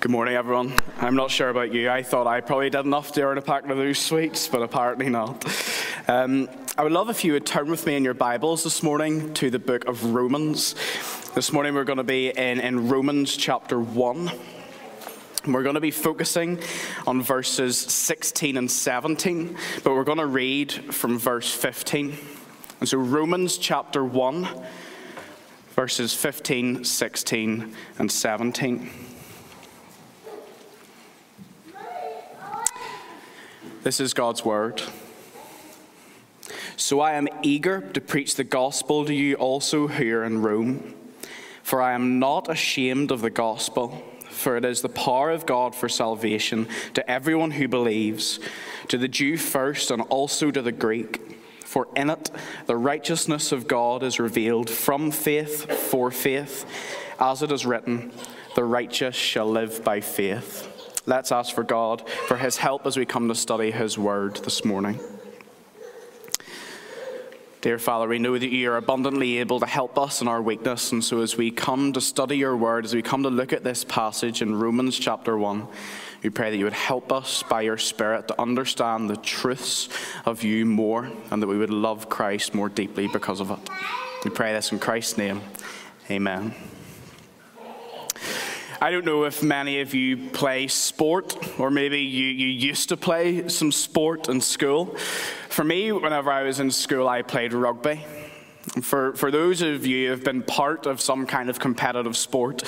Good morning, everyone. I'm not sure about you. I thought I probably did enough to earn a packet of those sweets, but apparently not. Um, I would love if you would turn with me in your Bibles this morning to the book of Romans. This morning we're going to be in, in Romans chapter 1. We're going to be focusing on verses 16 and 17, but we're going to read from verse 15. And so, Romans chapter 1, verses 15, 16, and 17. This is God's word. So I am eager to preach the gospel to you also here in Rome, for I am not ashamed of the gospel, for it is the power of God for salvation to everyone who believes, to the Jew first and also to the Greek. For in it the righteousness of God is revealed from faith for faith, as it is written, the righteous shall live by faith. Let's ask for God for His help as we come to study His Word this morning. Dear Father, we know that you are abundantly able to help us in our weakness, and so as we come to study your Word, as we come to look at this passage in Romans chapter 1, we pray that you would help us by your Spirit to understand the truths of you more, and that we would love Christ more deeply because of it. We pray this in Christ's name. Amen. I don't know if many of you play sport, or maybe you, you used to play some sport in school. For me, whenever I was in school, I played rugby. For, for those of you who have been part of some kind of competitive sport,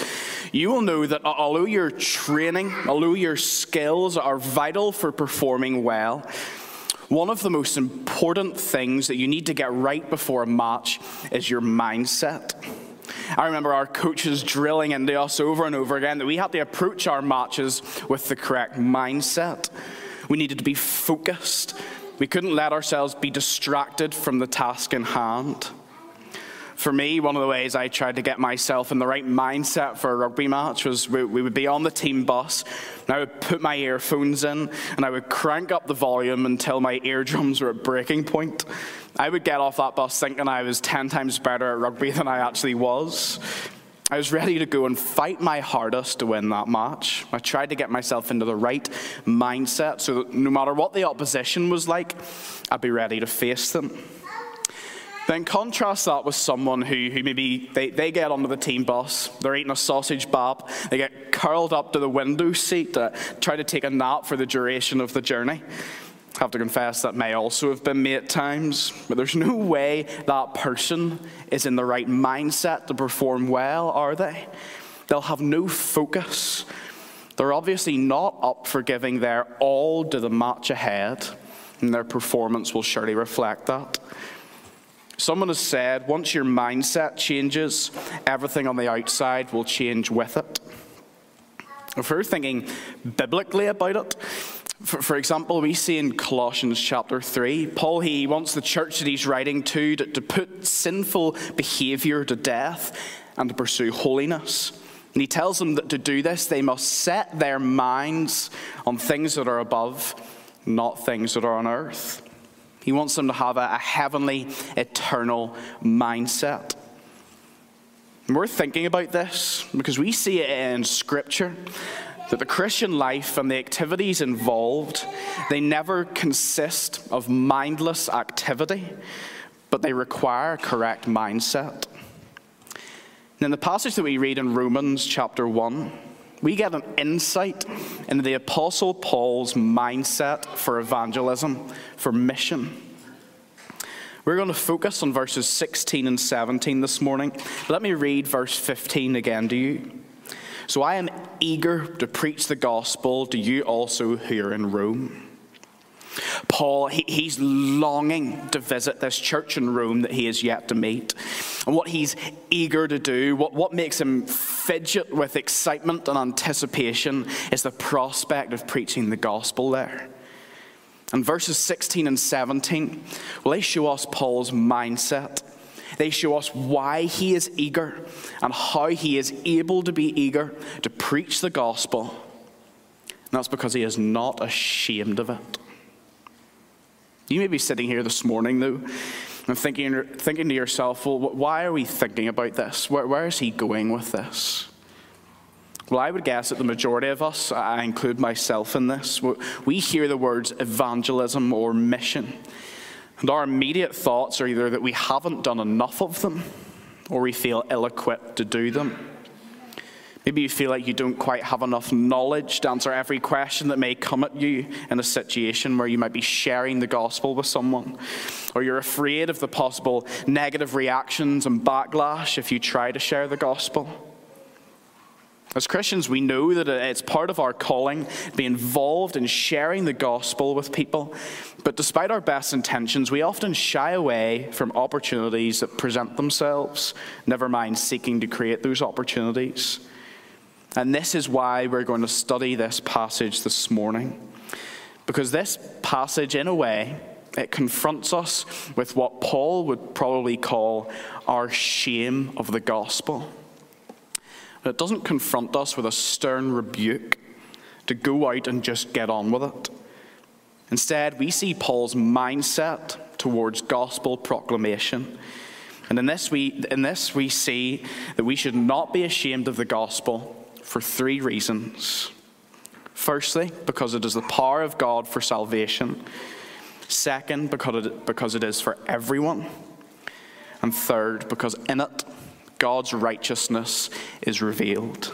you will know that although your training, although your skills are vital for performing well, one of the most important things that you need to get right before a match is your mindset. I remember our coaches drilling into us over and over again that we had to approach our matches with the correct mindset. We needed to be focused. We couldn't let ourselves be distracted from the task in hand. For me, one of the ways I tried to get myself in the right mindset for a rugby match was we, we would be on the team bus, and I would put my earphones in, and I would crank up the volume until my eardrums were at breaking point. I would get off that bus thinking I was 10 times better at rugby than I actually was. I was ready to go and fight my hardest to win that match. I tried to get myself into the right mindset so that no matter what the opposition was like, I'd be ready to face them. Then contrast that with someone who, who maybe they, they get onto the team bus, they're eating a sausage bap, they get curled up to the window seat to try to take a nap for the duration of the journey. Have to confess that may also have been me at times, but there's no way that person is in the right mindset to perform well, are they? They'll have no focus. They're obviously not up for giving their all to the match ahead, and their performance will surely reflect that. Someone has said once your mindset changes, everything on the outside will change with it. If we're thinking biblically about it, for, for, example, we see in Colossians chapter 3, Paul, he wants the church that he's writing to, to to put sinful behavior to death and to pursue holiness. And he tells them that to do this, they must set their minds on things that are above, not things that are on earth. He wants them to have a, a heavenly, eternal mindset. And we're thinking about this because we see it in Scripture that the Christian life and the activities involved, they never consist of mindless activity, but they require a correct mindset. And in the passage that we read in Romans chapter 1, we get an insight into the Apostle Paul's mindset for evangelism, for mission. We're going to focus on verses 16 and 17 this morning. Let me read verse 15 again to you. So I am eager to preach the gospel to you also who are in Rome. Paul, he, he's longing to visit this church in Rome that he has yet to meet. And what he's eager to do, what, what makes him fidget with excitement and anticipation, is the prospect of preaching the gospel there. And verses 16 and 17, well, they show us Paul's mindset they show us why he is eager and how he is able to be eager to preach the gospel. And that's because he is not ashamed of it. You may be sitting here this morning, though, and thinking, thinking to yourself, well, why are we thinking about this? Where, where is he going with this? Well, I would guess that the majority of us, I include myself in this, we hear the words evangelism or mission. And our immediate thoughts are either that we haven't done enough of them or we feel ill equipped to do them. Maybe you feel like you don't quite have enough knowledge to answer every question that may come at you in a situation where you might be sharing the gospel with someone. Or you're afraid of the possible negative reactions and backlash if you try to share the gospel. As Christians, we know that it's part of our calling to be involved in sharing the gospel with people. But despite our best intentions, we often shy away from opportunities that present themselves, never mind seeking to create those opportunities. And this is why we're going to study this passage this morning. Because this passage, in a way, it confronts us with what Paul would probably call our shame of the gospel. It doesn't confront us with a stern rebuke to go out and just get on with it. Instead, we see Paul's mindset towards gospel proclamation. And in this, we, in this, we see that we should not be ashamed of the gospel for three reasons. Firstly, because it is the power of God for salvation. Second, because it, because it is for everyone. And third, because in it, God's righteousness is revealed.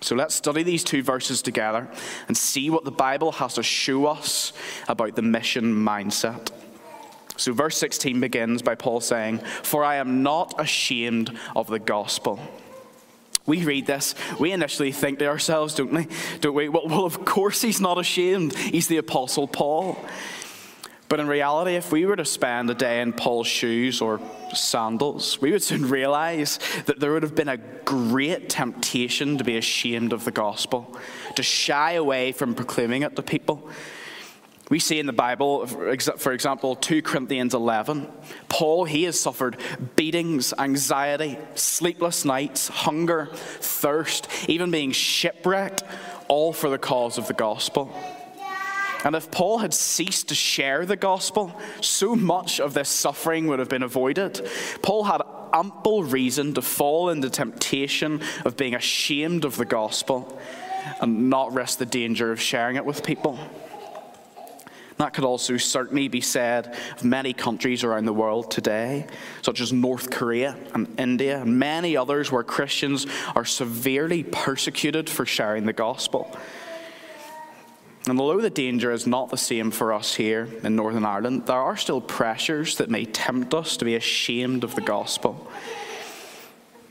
So let's study these two verses together and see what the Bible has to show us about the mission mindset. So, verse 16 begins by Paul saying, For I am not ashamed of the gospel we read this, we initially think to ourselves, don't we? Don't we? Well, well, of course he's not ashamed. He's the Apostle Paul. But in reality, if we were to spend a day in Paul's shoes or sandals, we would soon realize that there would have been a great temptation to be ashamed of the gospel, to shy away from proclaiming it to people. We see in the Bible, for example, 2 Corinthians 11, Paul, he has suffered beatings, anxiety, sleepless nights, hunger, thirst, even being shipwrecked, all for the cause of the gospel. And if Paul had ceased to share the gospel, so much of this suffering would have been avoided. Paul had ample reason to fall into temptation of being ashamed of the gospel and not risk the danger of sharing it with people. That could also certainly be said of many countries around the world today, such as North Korea and India, and many others where Christians are severely persecuted for sharing the gospel. And although the danger is not the same for us here in Northern Ireland, there are still pressures that may tempt us to be ashamed of the gospel.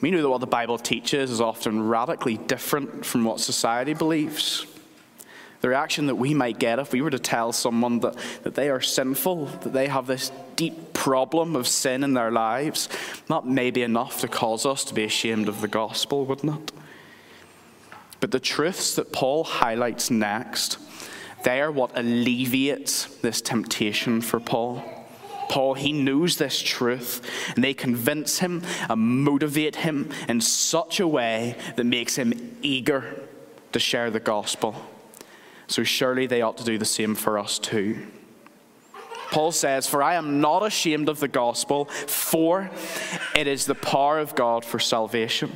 We know that what the Bible teaches is often radically different from what society believes the reaction that we might get if we were to tell someone that, that they are sinful, that they have this deep problem of sin in their lives, that may be enough to cause us to be ashamed of the gospel, wouldn't it? But the truths that Paul highlights next, they are what alleviates this temptation for Paul. Paul, he knows this truth, and they convince him and motivate him in such a way that makes him eager to share the gospel. So surely they ought to do the same for us too. Paul says, For I am not ashamed of the gospel, for it is the power of God for salvation.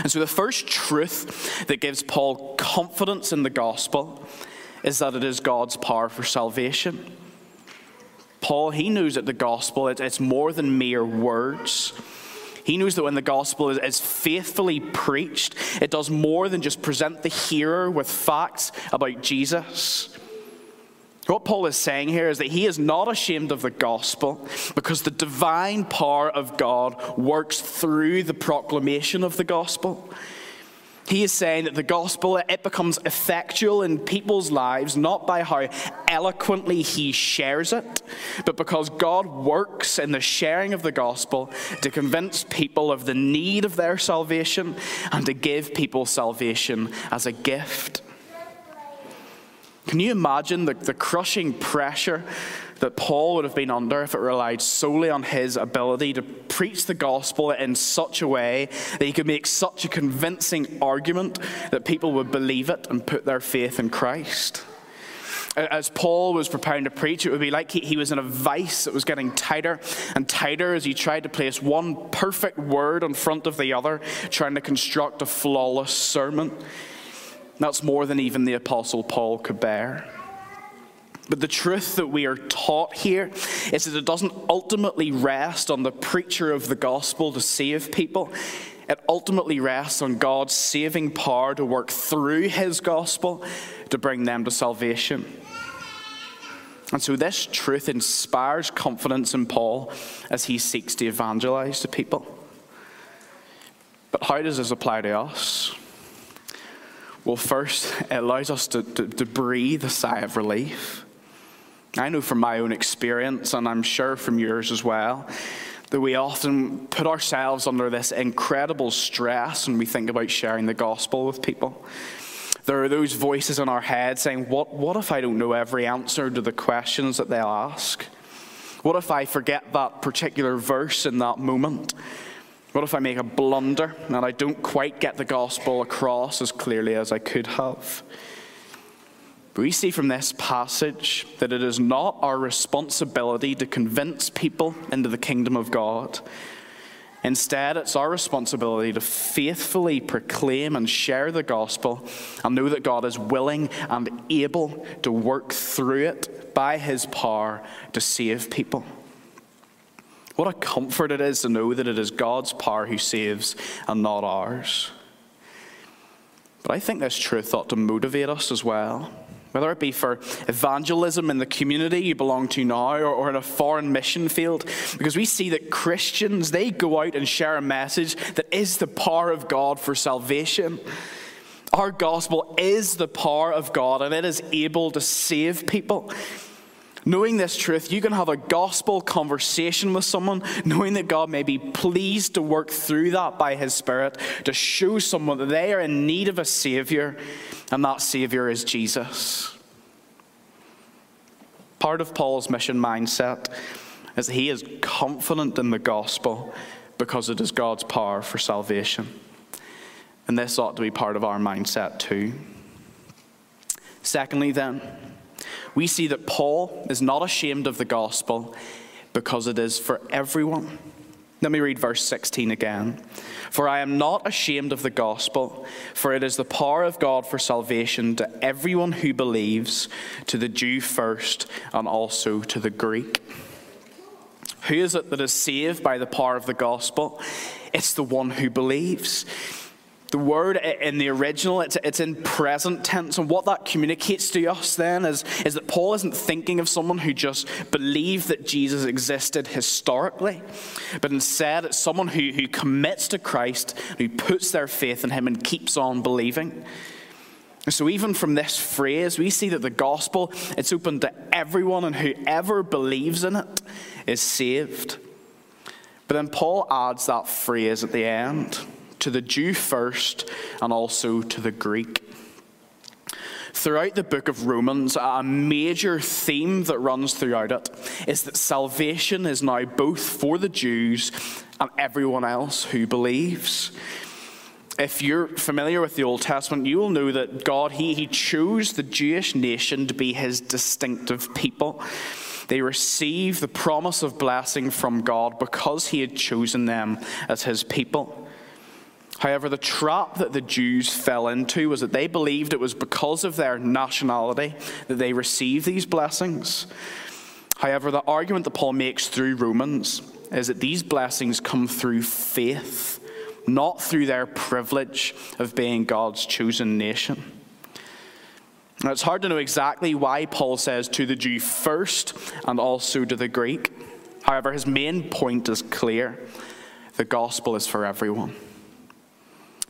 And so the first truth that gives Paul confidence in the gospel is that it is God's power for salvation. Paul, he knows that the gospel, it's more than mere words. He knows that when the gospel is, faithfully preached, it does more than just present the hearer with facts about Jesus. What Paul is saying here is that he is not ashamed of the gospel because the divine power of God works through the proclamation of the gospel. He is saying that the gospel, it becomes effectual in people's lives not by how eloquently he shares it, but because God works in the sharing of the gospel to convince people of the need of their salvation and to give people salvation as a gift. Can you imagine the, the crushing pressure that Paul would have been under if it relied solely on his ability to preach the gospel in such a way that he could make such a convincing argument that people would believe it and put their faith in Christ. As Paul was preparing to preach, it would be like he, he was in a vice that was getting tighter and tighter as he tried to place one perfect word in front of the other, trying to construct a flawless sermon. That's more than even the Apostle Paul could bear. But the truth that we are taught here is that it doesn't ultimately rest on the preacher of the gospel to save people. It ultimately rests on God's saving power to work through his gospel to bring them to salvation. And so this truth inspires confidence in Paul as he seeks to evangelize to people. But how does this apply to us? Well, first, it allows us to, to, to breathe a sigh of relief. I know from my own experience, and I'm sure from yours as well, that we often put ourselves under this incredible stress when we think about sharing the gospel with people. There are those voices in our head saying, What, what if I don't know every answer to the questions that they'll ask? What if I forget that particular verse in that moment? What if I make a blunder and I don't quite get the gospel across as clearly as I could have? We see from this passage that it is not our responsibility to convince people into the kingdom of God. Instead, it's our responsibility to faithfully proclaim and share the gospel and know that God is willing and able to work through it by his power to save people. What a comfort it is to know that it is God's power who saves and not ours. But I think this truth ought to motivate us as well whether it be for evangelism in the community you belong to now or, or, in a foreign mission field, because we see that Christians, they go out and share a message that is the power of God for salvation. Our gospel is the power of God and it is able to save people. Knowing this truth, you can have a gospel conversation with someone, knowing that God may be pleased to work through that by His Spirit to show someone that they are in need of a Savior, and that Savior is Jesus. Part of Paul's mission mindset is that he is confident in the gospel because it is God's power for salvation. And this ought to be part of our mindset too. Secondly, then, we see that Paul is not ashamed of the gospel because it is for everyone. Let me read verse 16 again. For I am not ashamed of the gospel, for it is the power of God for salvation to everyone who believes, to the Jew first, and also to the Greek. Who is it that is saved by the power of the gospel? It's the one who believes. The word in the original, it's, it's in present tense. And what that communicates to us then is, is that Paul isn't thinking of someone who just believed that Jesus existed historically, but instead it's someone who, who commits to Christ, who puts their faith in him and keeps on believing. So even from this phrase, we see that the gospel, it's open to everyone and whoever believes in it is saved. But then Paul adds that phrase at the end to the Jew first and also to the Greek. Throughout the book of Romans, a major theme that runs throughout it is that salvation is now both for the Jews and everyone else who believes. If you're familiar with the Old Testament, you will know that God, He, he chose the Jewish nation to be His distinctive people. They receive the promise of blessing from God because He had chosen them as His people. However, the trap that the Jews fell into was that they believed it was because of their nationality that they received these blessings. However, the argument that Paul makes through Romans is that these blessings come through faith, not through their privilege of being God's chosen nation. Now, it's hard to know exactly why Paul says to the Jew first and also to the Greek. However, his main point is clear the gospel is for everyone.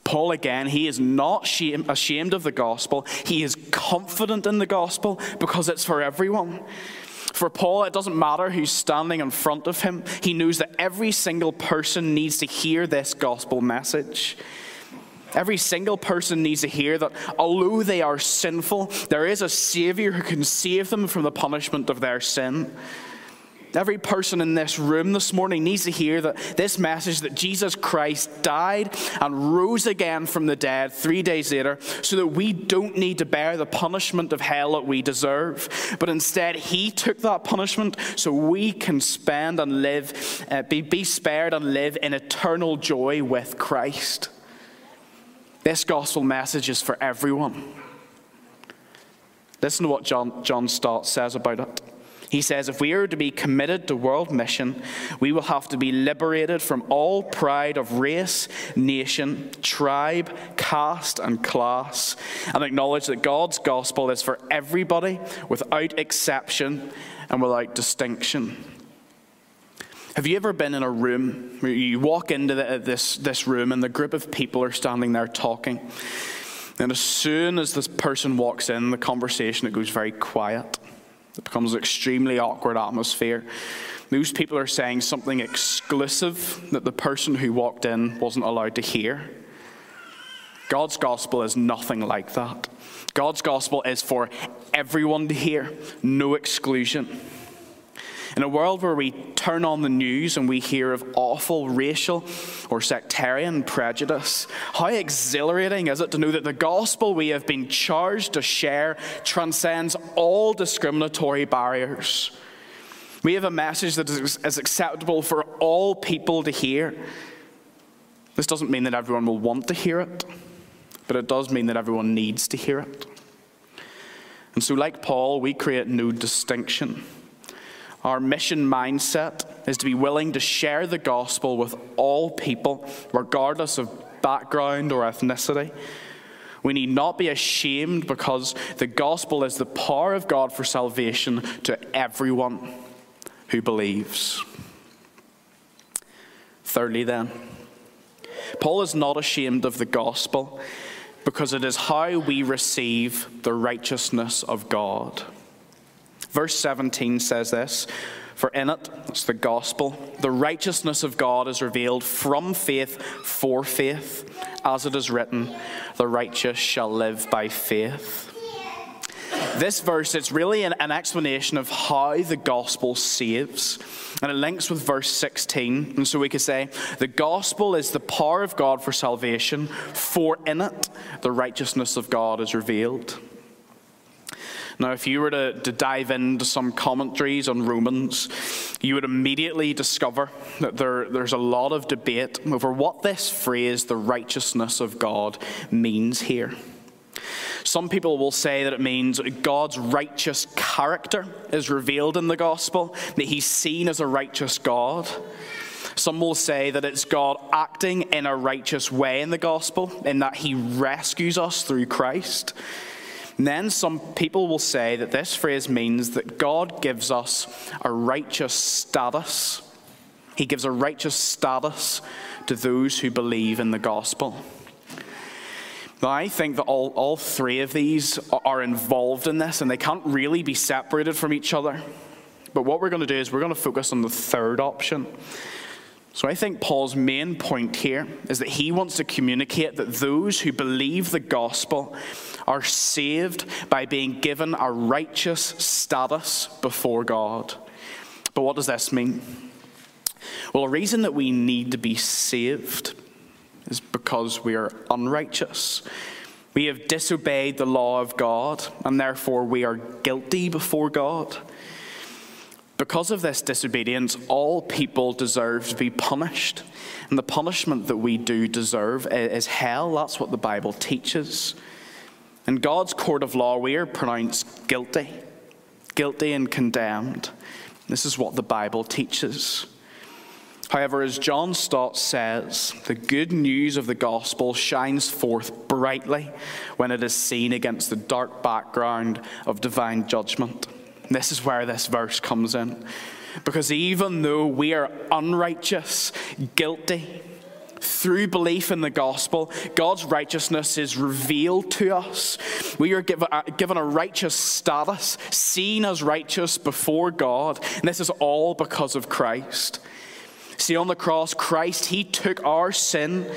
Paul, again, he is not ashamed of the gospel. He is confident in the gospel because it's for everyone. For Paul, it doesn't matter who's standing in front of him. He knows that every single person needs to hear this gospel message. Every single person needs to hear that although they are sinful, there is a Savior who can save them from the punishment of their sin. Every person in this room this morning needs to hear that this message that Jesus Christ died and rose again from the dead three days later so that we don't need to bear the punishment of hell that we deserve. But instead, He took that punishment so we can spend and live, uh, be, be spared and live in eternal joy with Christ. This gospel message is for everyone. Listen to what John, John Stott says about it. He says, if we are to be committed to world mission, we will have to be liberated from all pride of race, nation, tribe, caste, and class, and acknowledge that God's gospel is for everybody without exception and without distinction. Have you ever been in a room where you walk into the, this, this room and the group of people are standing there talking? And as soon as this person walks in, the conversation it goes very quiet. It becomes an extremely awkward atmosphere. Those people are saying something exclusive that the person who walked in wasn't allowed to hear. God's gospel is nothing like that. God's gospel is for everyone to hear, no exclusion. In a world where we turn on the news and we hear of awful racial or sectarian prejudice, how exhilarating is it to know that the gospel we have been charged to share transcends all discriminatory barriers? We have a message that is acceptable for all people to hear. This doesn't mean that everyone will want to hear it, but it does mean that everyone needs to hear it. And so, like Paul, we create no distinction. Our mission mindset is to be willing to share the gospel with all people, regardless of background or ethnicity. We need not be ashamed because the gospel is the power of God for salvation to everyone who believes. Thirdly, then, Paul is not ashamed of the gospel because it is how we receive the righteousness of God. Verse 17 says this For in it, it's the gospel, the righteousness of God is revealed from faith for faith, as it is written, the righteous shall live by faith. This verse, it's really an, an, explanation of how the gospel saves. And it links with verse 16. And so we could say, the gospel is the power of God for salvation, for in it the righteousness of God is revealed. Now, if you were to, to dive into some commentaries on Romans, you would immediately discover that there, there's a lot of debate over what this phrase, the righteousness of God, means here. Some people will say that it means God's righteous character is revealed in the gospel, that he's seen as a righteous God. Some will say that it's God acting in a righteous way in the gospel, in that he rescues us through Christ. And then some people will say that this phrase means that God gives us a righteous status. He gives a righteous status to those who believe in the gospel. Now, I think that all, all three of these are involved in this and they can't really be separated from each other. But what we're going to do is we're going to focus on the third option. So I think Paul's main point here is that he wants to communicate that those who believe the gospel are saved by being given a righteous status before God. But what does this mean? Well, a reason that we need to be saved is because we are unrighteous. We have disobeyed the law of God, and therefore we are guilty before God. Because of this disobedience, all people deserve to be punished. And the punishment that we do deserve is hell. That's what the Bible teaches. In God's court of law, we are pronounced guilty, guilty and condemned. This is what the Bible teaches. However, as John Stott says, the good news of the gospel shines forth brightly when it is seen against the dark background of divine judgment. this is where this verse comes in. Because even though we are unrighteous, guilty, through belief in the gospel, God's righteousness is revealed to us. We are given a, uh, given a righteous status, seen as righteous before God, and this is all because of Christ. See, on the cross, Christ, He took our sin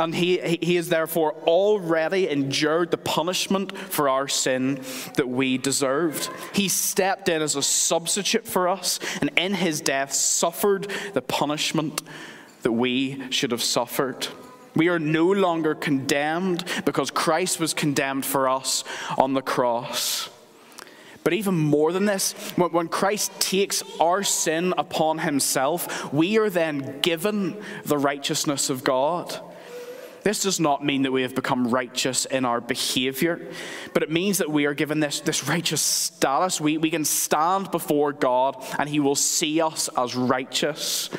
and he, he has therefore already endured the punishment for our sin that we deserved. He stepped in as a substitute for us, and in his death suffered the punishment that we should have suffered. We are no longer condemned because Christ was condemned for us on the cross. But even more than this, when Christ takes our sin upon himself, we are then given the righteousness of God. This does not mean that we have become righteous in our behavior, but it means that we are given this, this righteous status. We, we can stand before God and He will see us as righteous.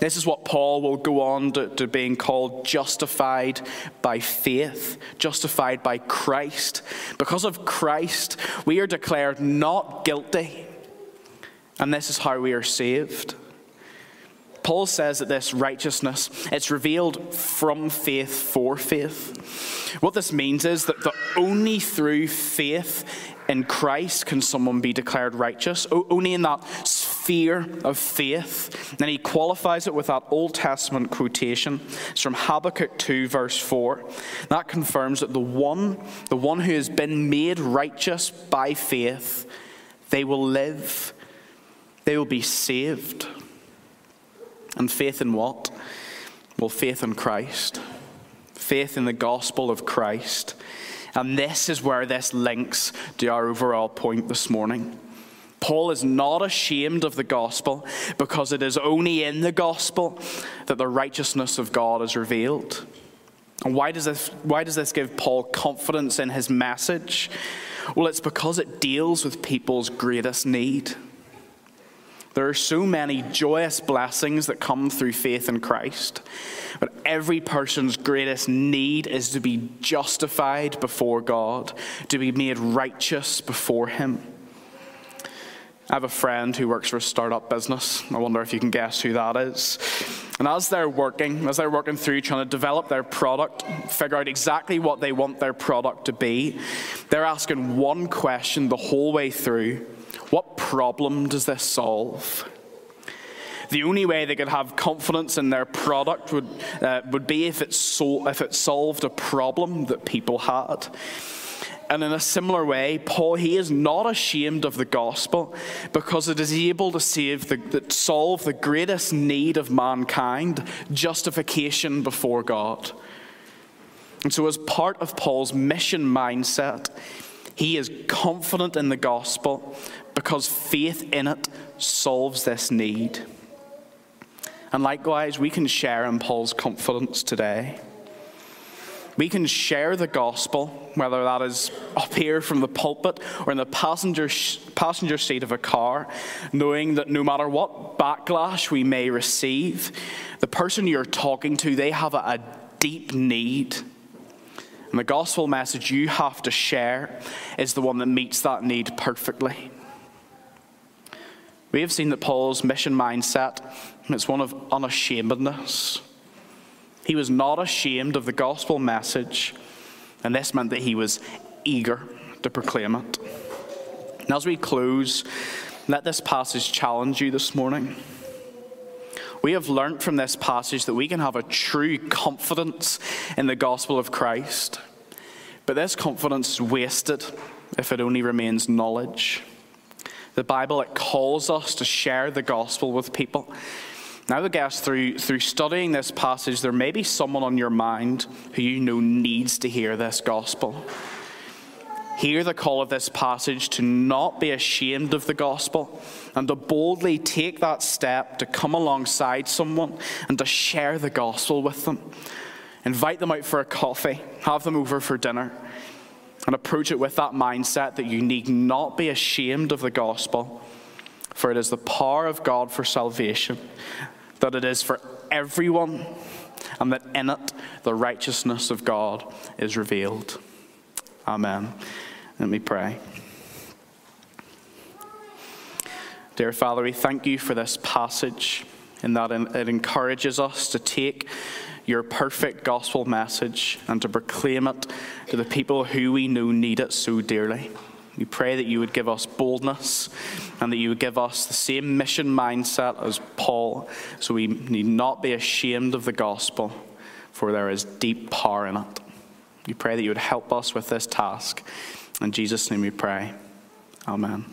This is what Paul will go on to, to, being called justified by faith, justified by Christ. Because of Christ, we are declared not guilty. And this is how we are saved. Paul says that this righteousness, it's revealed from faith for faith. What this means is that the only through faith in Christ can someone be declared righteous, only in that sphere of faith. And he qualifies it with that Old Testament quotation. It's from Habakkuk 2, verse 4. That confirms that the one, the one who has been made righteous by faith, they will live, they will be saved. And faith in what? Well, faith in Christ, faith in the gospel of Christ. And this is where this links to our overall point this morning. Paul is not ashamed of the gospel because it is only in the gospel that the righteousness of God is revealed. And why does this, why does this give Paul confidence in his message? Well, it's because it deals with people's greatest need. There are so many joyous blessings that come through faith in Christ. But every person's greatest need is to be justified before God, to be made righteous before Him. I have a friend who works for a startup business. I wonder if you can guess who that is. And as they're working, as they're working through trying to develop their product, figure out exactly what they want their product to be, they're asking one question the whole way through what problem does this solve? The only way they could have confidence in their product would, uh, would be if it, so, if it solved a problem that people had. And in a similar way, Paul, he is not ashamed of the gospel because it is able to save the, solve the greatest need of mankind, justification before God. And so, as part of Paul's mission mindset, he is confident in the gospel because faith in it solves this need. And likewise, we can share in Paul's confidence today. We can share the gospel, whether that is up here from the pulpit or in the passenger, passenger seat of a car, knowing that no matter what backlash we may receive, the person you're talking to, they have a, a deep need. And the gospel message you have to share is the one that meets that need perfectly. We have seen that Paul's mission mindset is one of unashamedness. He was not ashamed of the gospel message, and this meant that he was eager to proclaim it. And as we close, let this passage challenge you this morning. We have learnt from this passage that we can have a true confidence in the gospel of Christ, but this confidence is wasted if it only remains knowledge. The Bible, it calls us to share the gospel with people. Now, I guess through, through studying this passage, there may be someone on your mind who you know needs to hear this gospel. Hear the call of this passage to not be ashamed of the gospel and to boldly take that step to come alongside someone and to share the gospel with them. Invite them out for a coffee, have them over for dinner and approach it with that mindset that you need not be ashamed of the gospel, for it is the power of God for salvation, that it is for everyone, and that in it the righteousness of God is revealed. Amen. Let me pray. Dear Father, we thank you for this passage in that it encourages us to take your perfect gospel message and to proclaim it to the people who we know need it so dearly. We pray that you would give us boldness and that you would give us the same mission mindset as Paul, so we need not be ashamed of the gospel, for there is deep power in it. We pray that you would help us with this task. In Jesus' name we pray. Amen.